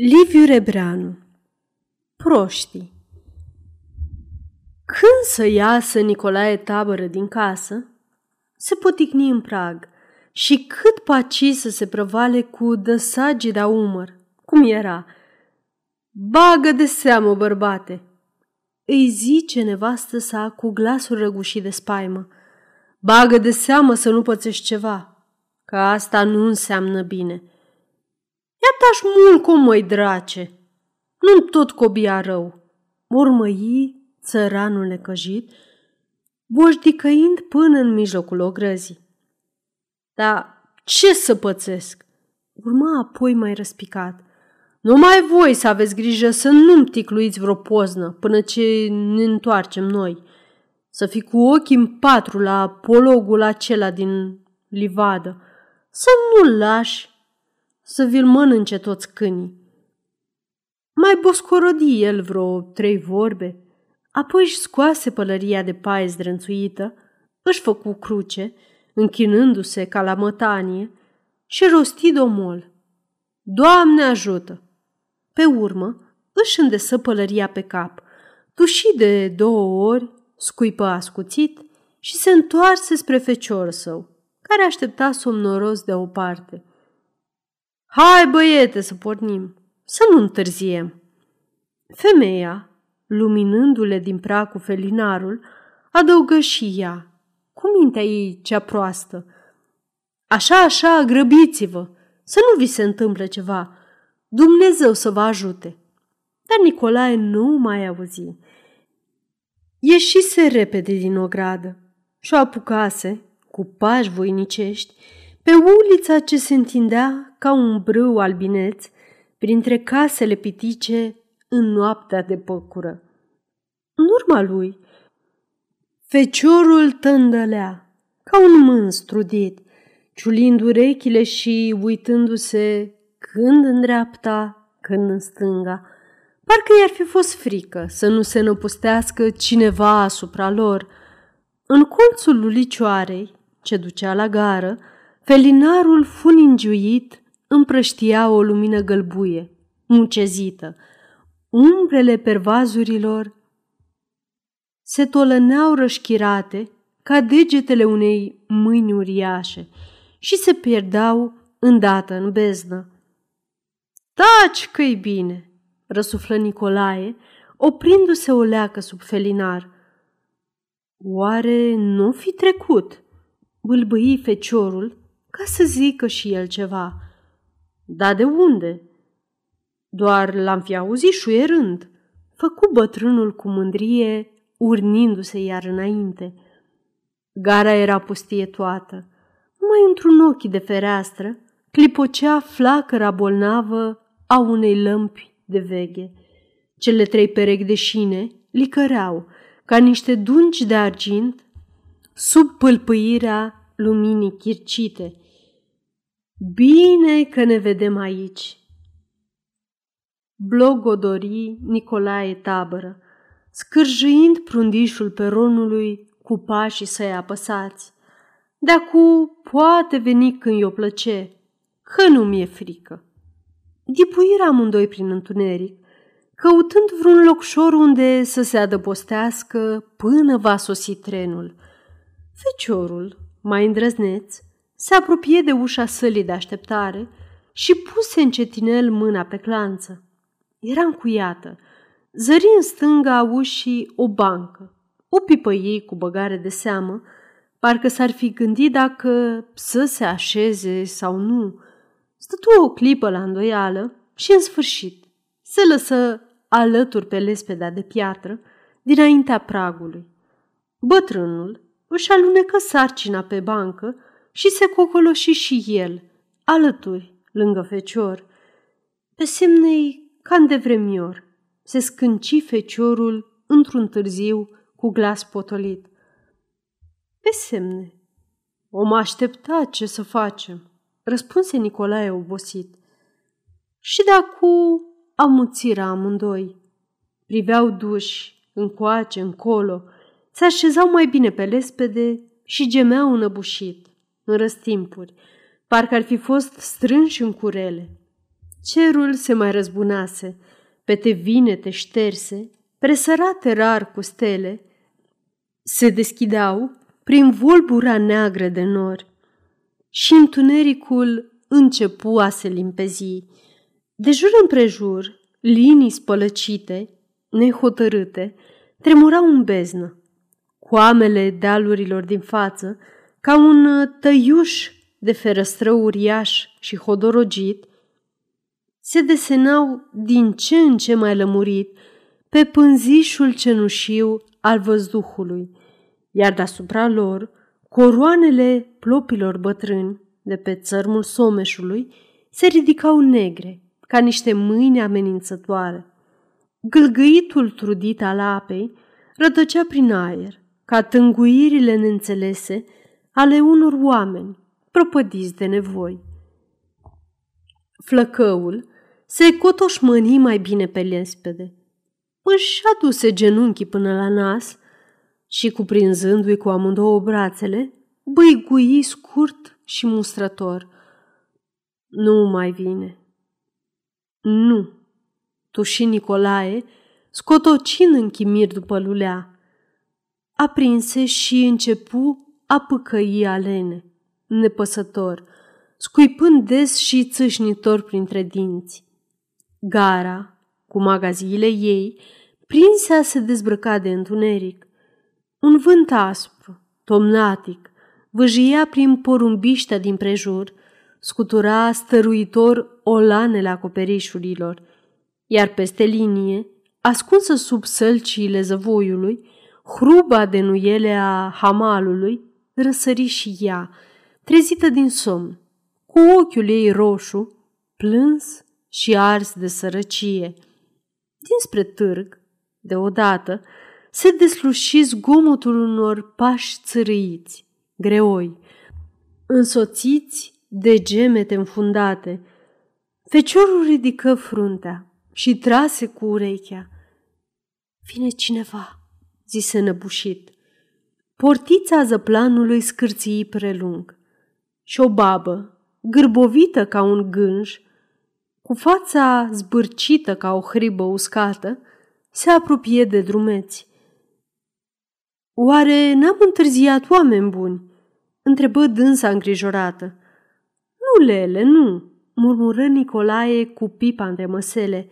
Liviu Rebreanu Proștii Când să iasă Nicolae Tabără din casă, se poticni în prag și cât paci să se prăvale cu dăsagii de umăr, cum era. Bagă de seamă, bărbate! Îi zice nevastă sa cu glasul răgușit de spaimă. Bagă de seamă să nu pățești ceva, că asta nu înseamnă bine – Ia tași mult cu măi, drace! Nu tot cobia rău. Mormăi țăranul necăjit, boșdicăind până în mijlocul ogrăzii. Da, ce să pățesc? Urma apoi mai răspicat. Numai voi să aveți grijă să nu-mi ticluiți vreo poznă până ce ne întoarcem noi. Să fi cu ochii în patru la pologul acela din livadă. Să nu-l lași să vi-l mănânce toți câinii. Mai boscorodi el vreo trei vorbe, apoi își scoase pălăria de paie zdrânțuită, își făcu cruce, închinându-se ca la mătanie, și rosti domol. Doamne ajută! Pe urmă, își îndesă pălăria pe cap, tuși de două ori, scuipă ascuțit și se întoarse spre feciorul său, care aștepta somnoros de o parte. Hai, băiete, să pornim, să nu întârziem. Femeia, luminându-le din prag cu felinarul, adăugă și ea, cu mintea ei cea proastă. Așa, așa, grăbiți-vă, să nu vi se întâmple ceva. Dumnezeu să vă ajute. Dar Nicolae nu mai auzi. Ieșise repede din ogradă și o apucase, cu pași voinicești, pe ulița ce se întindea ca un brâu albineț printre casele pitice în noaptea de păcură. În urma lui, feciorul tândălea ca un mâns strudit, ciulind urechile și uitându-se când în dreapta, când în stânga. Parcă i-ar fi fost frică să nu se năpustească cineva asupra lor. În colțul lulicioarei, ce ducea la gară, Felinarul funingiuit împrăștia o lumină gălbuie, mucezită. Umbrele pervazurilor se tolăneau rășchirate ca degetele unei mâini uriașe și se pierdeau îndată în beznă. Taci că-i bine, răsuflă Nicolae, oprindu-se o leacă sub felinar. Oare nu fi trecut? Bâlbâi feciorul, ca să zică și el ceva. Da de unde? Doar l-am fi auzit șuierând. Făcu bătrânul cu mândrie, urnindu-se iar înainte. Gara era pustie toată. Numai într-un ochi de fereastră clipocea flacăra bolnavă a unei lămpi de veghe. Cele trei perechi de șine licăreau ca niște dungi de argint sub pâlpâirea luminii chircite. Bine că ne vedem aici! Blogodori Nicolae Tabără, scârjâind prundișul peronului cu pașii săi apăsați. De-acu poate veni când i-o plăce, că nu mi-e frică. Dipuirea amândoi prin întuneric, căutând vreun locșor unde să se adăpostească până va sosi trenul. Feciorul, mai îndrăzneț, se apropie de ușa sălii de așteptare și puse încetinel mâna pe clanță. Era încuiată. Zări în stânga a ușii o bancă. O pipă ei cu băgare de seamă, parcă s-ar fi gândit dacă să se așeze sau nu. Stătu o clipă la îndoială și, în sfârșit, se lăsă alături pe lespeda de piatră dinaintea pragului. Bătrânul, își alunecă sarcina pe bancă și se cocoloși și el, alături, lângă fecior. Pe semnei ca de vremior, se scânci feciorul într-un târziu cu glas potolit. Pe semne, om aștepta ce să facem, răspunse Nicolae obosit. Și de acu amuțirea amândoi. Priveau duși, încoace, încolo, se așezau mai bine pe lespede și gemeau înăbușit, în răstimpuri, parcă ar fi fost strânși în curele. Cerul se mai răzbunase, pete vinete șterse, presărate rar cu stele, se deschideau prin vulbura neagră de nori și întunericul începu a se limpezi. De jur împrejur, linii spălăcite, nehotărâte, tremurau în beznă. Coamele dealurilor din față, ca un tăiuș de ferăstră uriaș și hodorogit, se desenau din ce în ce mai lămurit pe pânzișul cenușiu al văzduhului, iar deasupra lor, coroanele plopilor bătrâni de pe țărmul someșului se ridicau negre, ca niște mâini amenințătoare. Gâlgâitul trudit al apei rătăcea prin aer, ca tânguirile neînțelese ale unor oameni propădiți de nevoi. Flăcăul se cotoșmăni mai bine pe lespede. Își aduse genunchii până la nas și, cuprinzându-i cu amândouă brațele, băigui scurt și mustrător. Nu mai vine. Nu, tuși Nicolae, scotocind în chimir după lulea. Aprinse și începu a păcăi alene, nepăsător, scuipând des și țâșnitor printre dinți. Gara, cu magaziile ei, prinse a se dezbrăca de întuneric. Un vânt aspru, tomnatic, vâjia prin porumbiștea din prejur, scutura stăruitor olanele acoperișurilor, iar peste linie, ascunsă sub sălciile zăvoiului, hruba de nuiele a hamalului răsări și ea, trezită din somn, cu ochiul ei roșu, plâns și ars de sărăcie. Dinspre târg, deodată, se desluși zgomotul unor pași țărâiți, greoi, însoțiți de gemete înfundate. Feciorul ridică fruntea și trase cu urechea. Vine cineva, zise năbușit. Portița zăplanului scârții prelung și o babă, gârbovită ca un gânj, cu fața zbârcită ca o hribă uscată, se apropie de drumeți. Oare n-am întârziat oameni buni?" întrebă dânsa îngrijorată. Nu, Lele, nu, murmură Nicolae cu pipa între măsele.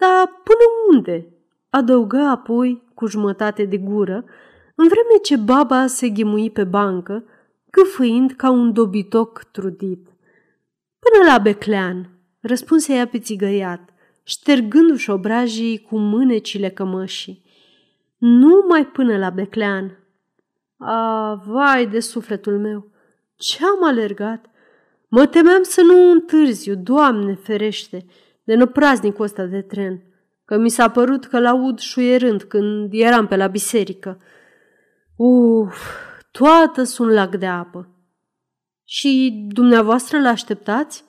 Dar până unde? adăugă apoi cu jumătate de gură, în vreme ce baba se ghemui pe bancă, gâfâind ca un dobitoc trudit. Până la Beclean, răspunse ea țigăiat, ștergându-și obrajii cu mânecile cămășii. Nu mai până la Beclean. A, vai de sufletul meu! Ce-am alergat? Mă temeam să nu întârziu, Doamne ferește, de năpraznicul ăsta de tren, că mi s-a părut că l-aud șuierând când eram pe la biserică. Uf, toată sunt lac de apă. Și dumneavoastră l-așteptați?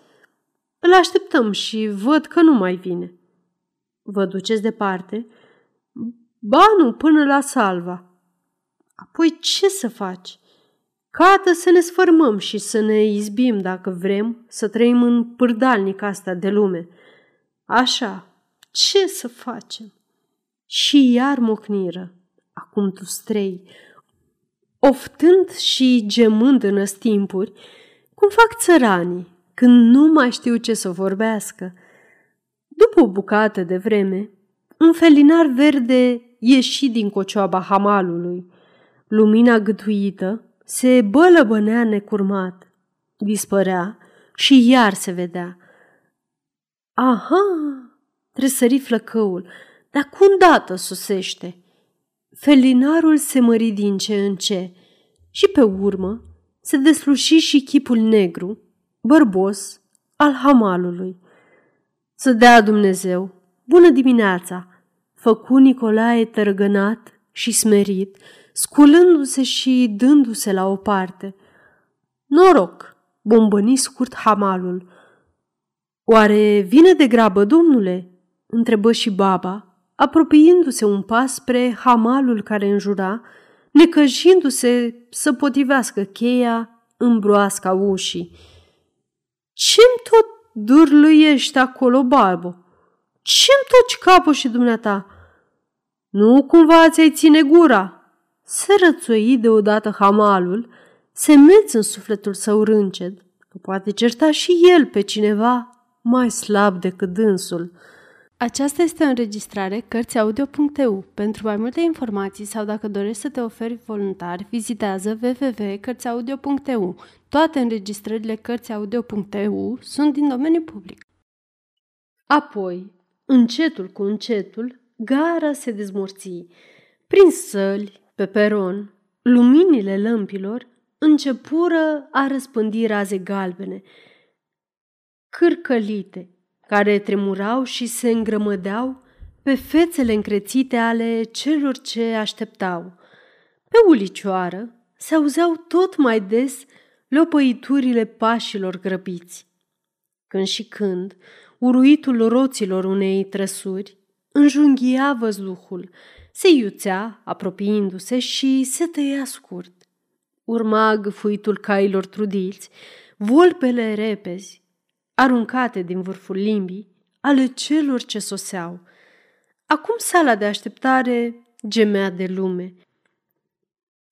Îl așteptăm și văd că nu mai vine. Vă duceți departe? Ba nu, până la salva. Apoi ce să faci? Cată să ne sfărmăm și să ne izbim dacă vrem să trăim în pârdalnic asta de lume. Așa, ce să facem? Și iar mocniră, acum tu strei, oftând și gemând în timpuri, cum fac țăranii când nu mai știu ce să vorbească. După o bucată de vreme, un felinar verde ieși din cocioaba hamalului. Lumina gâtuită se bălăbănea necurmat, dispărea și iar se vedea. Aha, tresări flăcăul, dar cum dată susește? Felinarul se mări din ce în ce și pe urmă se desluși și chipul negru, bărbos, al hamalului. Să dea Dumnezeu, bună dimineața, făcu Nicolae tărgănat și smerit, sculându-se și dându-se la o parte. Noroc, bombăni scurt hamalul. Oare vine de grabă, domnule? întrebă și baba, apropiindu-se un pas spre hamalul care înjura, necăjindu-se să potivească cheia în broasca ușii. Ce-mi tot durluiești acolo, barbă? Ce-mi toci capul și dumneata? Nu cumva ți-ai ține gura? Se rățoi deodată hamalul, se meț în sufletul său rânced, că poate certa și el pe cineva mai slab decât dânsul. Aceasta este o înregistrare Cărțiaudio.eu. Pentru mai multe informații sau dacă dorești să te oferi voluntar, vizitează www.cărțiaudio.eu. Toate înregistrările Cărțiaudio.eu sunt din domeniu public. Apoi, încetul cu încetul, gara se dezmorți. Prin săli, pe peron, luminile lămpilor începură a răspândi raze galbene, cârcălite, care tremurau și se îngrămădeau pe fețele încrețite ale celor ce așteptau. Pe ulicioară se auzeau tot mai des lopăiturile pașilor grăbiți. Când și când, uruitul roților unei trăsuri înjunghia văzduhul, se iuțea, apropiindu-se și se tăia scurt. Urma gâfuitul cailor trudiți, volpele repezi, aruncate din vârful limbii, ale celor ce soseau. Acum sala de așteptare gemea de lume.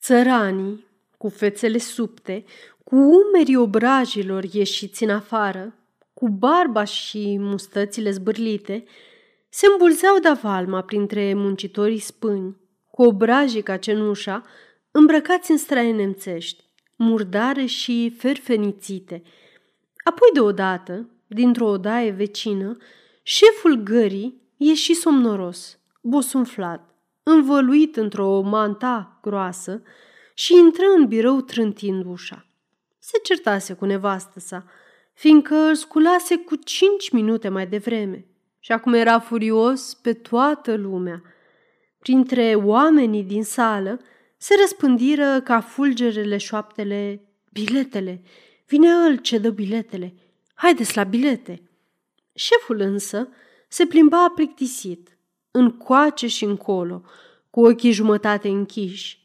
Țăranii, cu fețele subte, cu umerii obrajilor ieșiți în afară, cu barba și mustățile zbârlite, se îmbulzeau de valma printre muncitorii spâni, cu obrajii ca cenușa, îmbrăcați în straie nemțești, murdare și ferfenițite – Apoi deodată, dintr-o odaie vecină, șeful gării ieși somnoros, bosunflat, învăluit într-o manta groasă și intră în birou trântind ușa. Se certase cu nevastă sa, fiindcă îl sculase cu cinci minute mai devreme și acum era furios pe toată lumea. Printre oamenii din sală se răspândiră ca fulgerele șoaptele biletele Vine el ce dă biletele. Haideți la bilete. Șeful însă se plimba plictisit, în coace și încolo, cu ochii jumătate închiși.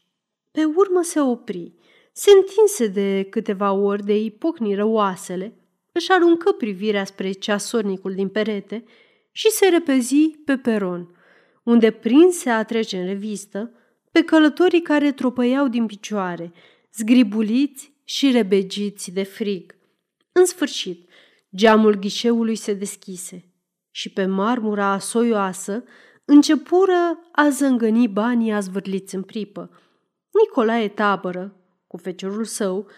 Pe urmă se opri, se întinse de câteva ori de ipocniră oasele, își aruncă privirea spre ceasornicul din perete și se repezi pe peron, unde prinse a trece în revistă pe călătorii care tropăiau din picioare, zgribuliți și rebegiți de frig. În sfârșit, geamul ghișeului se deschise și pe marmura soioasă începură a zângăni banii azvârliți în pripă. Nicolae Tabără, cu feciorul său,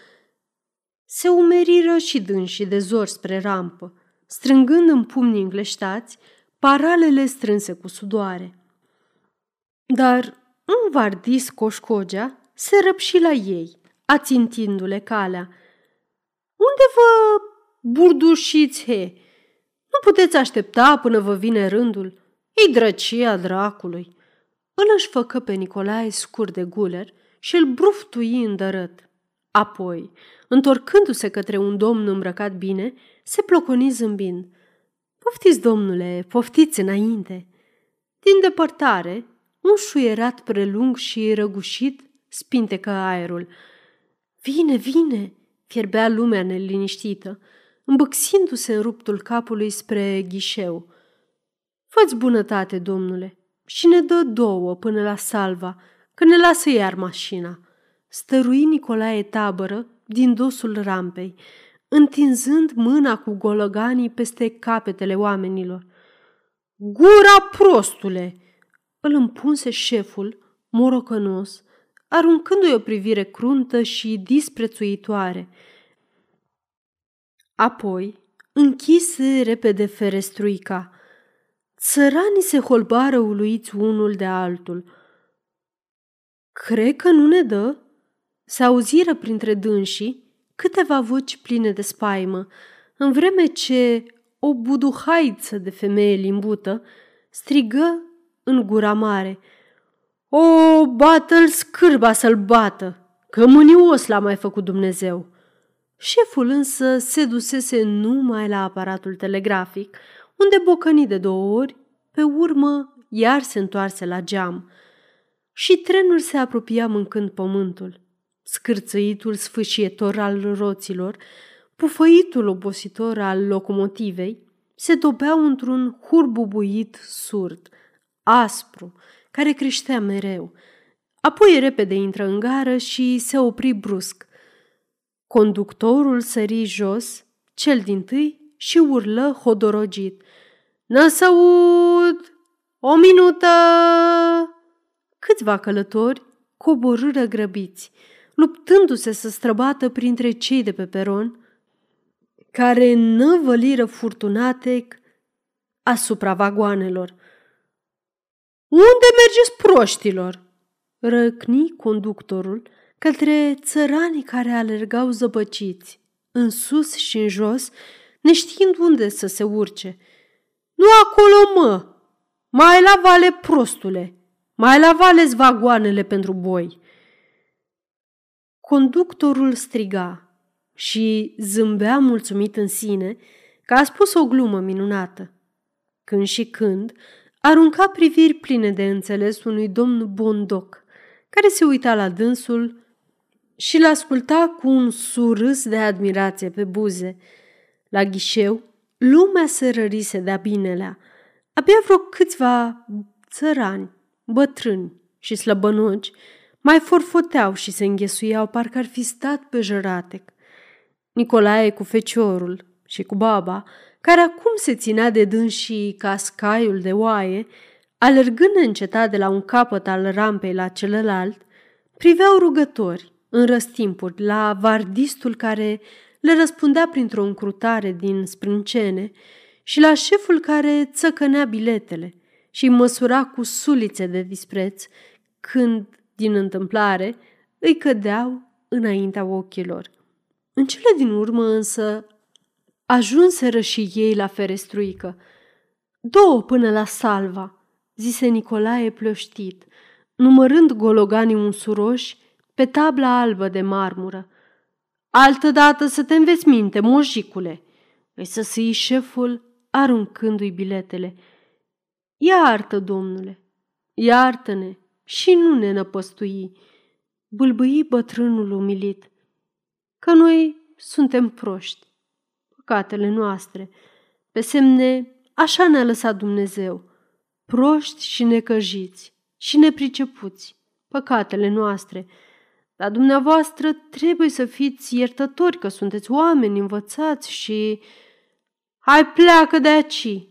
se umeriră și dânsii de zor spre rampă, strângând în pumni îngleștați paralele strânse cu sudoare. Dar un vardis coșcogea se răpși la ei ațintindu-le calea. Unde vă burdușiți, he? Nu puteți aștepta până vă vine rândul. Ei drăcia dracului. Îl își făcă pe Nicolae scur de guler și îl bruftui îndărât. Apoi, întorcându-se către un domn îmbrăcat bine, se ploconi zâmbind. Poftiți, domnule, poftiți înainte. Din depărtare, un șuierat prelung și răgușit spintecă aerul – Vine, vine!" fierbea lumea neliniștită, îmbăxindu-se în ruptul capului spre ghișeu. Fă-ți bunătate, domnule, și ne dă două până la salva, că ne lasă iar mașina. Stărui Nicolae tabără din dosul rampei, întinzând mâna cu gologanii peste capetele oamenilor. Gura prostule! Îl împunse șeful, morocănos, aruncându-i o privire cruntă și disprețuitoare. Apoi închise repede ferestruica. Țăranii se holbară uluiți unul de altul. Cred că nu ne dă?" Se auziră printre dânsii câteva voci pline de spaimă, în vreme ce o buduhaiță de femeie limbută strigă în gura mare – o, bată-l scârba să-l bată, că mânios l-a mai făcut Dumnezeu. Șeful însă se dusese numai la aparatul telegrafic, unde bocăni de două ori, pe urmă iar se întoarse la geam. Și trenul se apropia mâncând pământul. Scârțăitul sfâșietor al roților Pufăitul obositor al locomotivei se topeau într-un hurbubuit surd, aspru, care creștea mereu. Apoi repede intră în gară și se opri brusc. Conductorul sări jos, cel din tâi, și urlă hodorogit. Năsăud! O minută! Câțiva călători coborâră grăbiți, luptându-se să străbată printre cei de pe peron, care năvăliră furtunatec asupra vagoanelor. Unde mergeți proștilor?" răcni conductorul către țăranii care alergau zăpăciți, în sus și în jos, neștiind unde să se urce. Nu acolo, mă! Mai la vale, prostule! Mai la vale vagoanele pentru boi!" Conductorul striga și zâmbea mulțumit în sine că a spus o glumă minunată. Când și când arunca priviri pline de înțeles unui domn bondoc, care se uita la dânsul și l asculta cu un surâs de admirație pe buze. La ghișeu, lumea se rărise de-a binelea. Abia vreo câțiva țărani, bătrâni și slăbănoci mai forfoteau și se înghesuiau parcă ar fi stat pe jăratec. Nicolae cu feciorul și cu baba, care acum se ținea de dâns și cascaiul de oaie, alergând încetat de la un capăt al rampei la celălalt, priveau rugători, în răstimpuri, la vardistul care le răspundea printr-o încrutare din sprâncene și la șeful care țăcănea biletele și măsura cu sulițe de dispreț când, din întâmplare, îi cădeau înaintea ochilor. În cele din urmă însă ajunseră și ei la ferestruică. Două până la salva, zise Nicolae plăștit, numărând gologanii unsuroși pe tabla albă de marmură. Altădată să te înveți minte, moșicule, îi săsâi șeful aruncându-i biletele. Iartă, domnule, iartă-ne și nu ne năpăstui, bâlbâi bătrânul umilit, că noi suntem proști, păcatele noastre, pe semne așa ne-a lăsat Dumnezeu, proști și necăjiți și nepricepuți, păcatele noastre, dar dumneavoastră trebuie să fiți iertători că sunteți oameni învățați și... Hai pleacă de aici!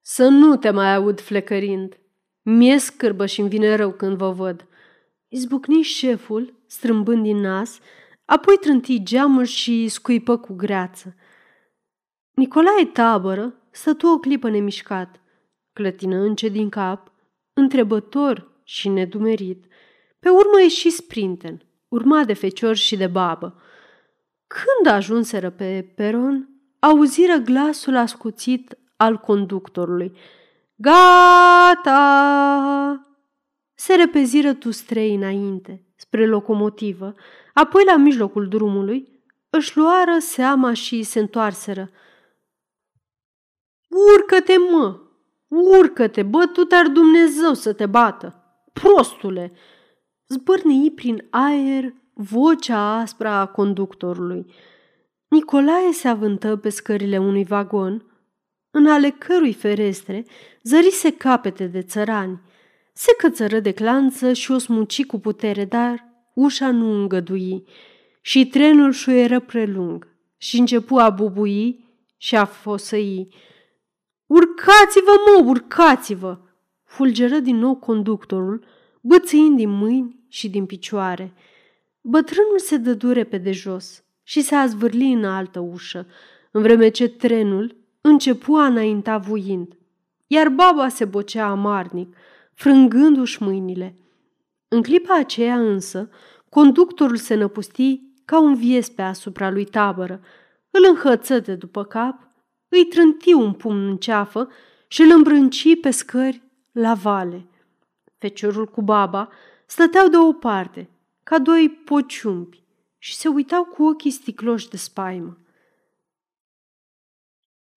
Să nu te mai aud flecărind. Mie scârbă și-mi vine rău când vă văd. Izbucni șeful, strâmbând din nas, apoi trânti geamul și scuipă cu greață. Nicolae tabără stătu o clipă nemișcat, clătină încet din cap, întrebător și nedumerit – pe urmă ieși sprinten, urmat de fecior și de babă. Când ajunseră pe peron, auziră glasul ascuțit al conductorului. Gata! Se repeziră tu strei înainte, spre locomotivă, apoi la mijlocul drumului, își luară seama și se întoarseră. Urcă-te, mă! Urcă-te, bătut ar Dumnezeu să te bată! Prostule! zbârnii prin aer vocea aspră a conductorului. Nicolae se avântă pe scările unui vagon, în ale cărui ferestre zărise capete de țărani. Se cățără de clanță și o smuci cu putere, dar ușa nu îngădui și trenul șuieră prelung și începu a bubui și a fosăi. Urcați-vă, mă, urcați-vă! Fulgeră din nou conductorul, bățâind din mâini și din picioare. Bătrânul se dă dure pe de jos și se azvârli în altă ușă, în vreme ce trenul începu a înainta vuind, iar baba se bocea amarnic, frângându-și mâinile. În clipa aceea însă, conductorul se năpusti ca un viespe asupra lui tabără, îl înhăță de după cap, îi trânti un pumn în ceafă și îl îmbrânci pe scări la vale. Feciorul cu baba stăteau de o parte, ca doi pociumpi, și se uitau cu ochii sticloși de spaimă.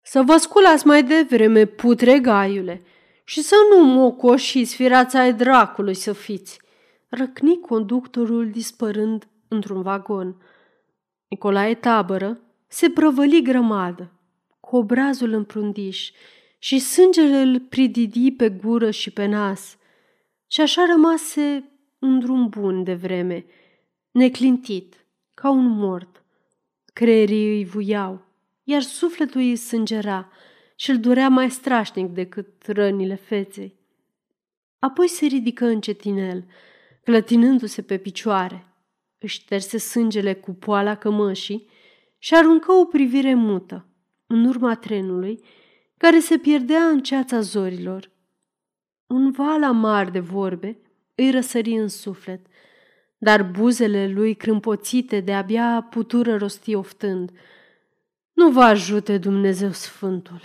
Să vă sculați mai devreme, putre gaiule, și să nu mocoșiți firața ai dracului să fiți, răcni conductorul dispărând într-un vagon. Nicolae Tabără se prăvăli grămadă, cu obrazul împrundiș și sângele îl prididi pe gură și pe nas. Și așa rămase un drum bun de vreme, neclintit, ca un mort. Creierii îi vuiau, iar sufletul îi sângera și îl durea mai strașnic decât rănile feței. Apoi se ridică încetinel, clătinându-se pe picioare. Își șterse sângele cu poala cămășii și aruncă o privire mută în urma trenului care se pierdea în ceața zorilor. Un val amar de vorbe îi răsări în suflet, dar buzele lui crâmpoțite de abia putură rosti oftând. Nu vă ajute Dumnezeu Sfântul!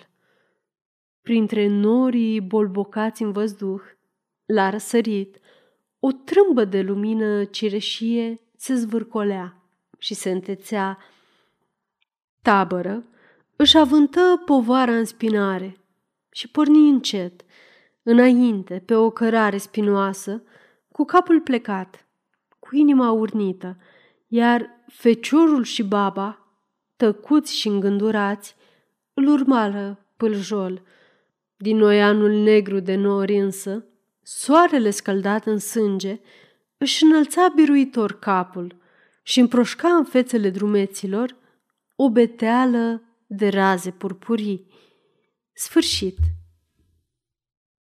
Printre norii bolbocați în văzduh, la răsărit, o trâmbă de lumină cireșie se zvârcolea și se întețea. Tabără își avântă povara în spinare și porni încet, înainte, pe o cărare spinoasă, cu capul plecat, cu inima urnită, iar feciorul și baba, tăcuți și îngândurați, îl urmară pâljol. Din anul negru de nori însă, soarele scăldat în sânge, își înălța biruitor capul și împroșca în fețele drumeților o beteală de raze purpurii. Sfârșit.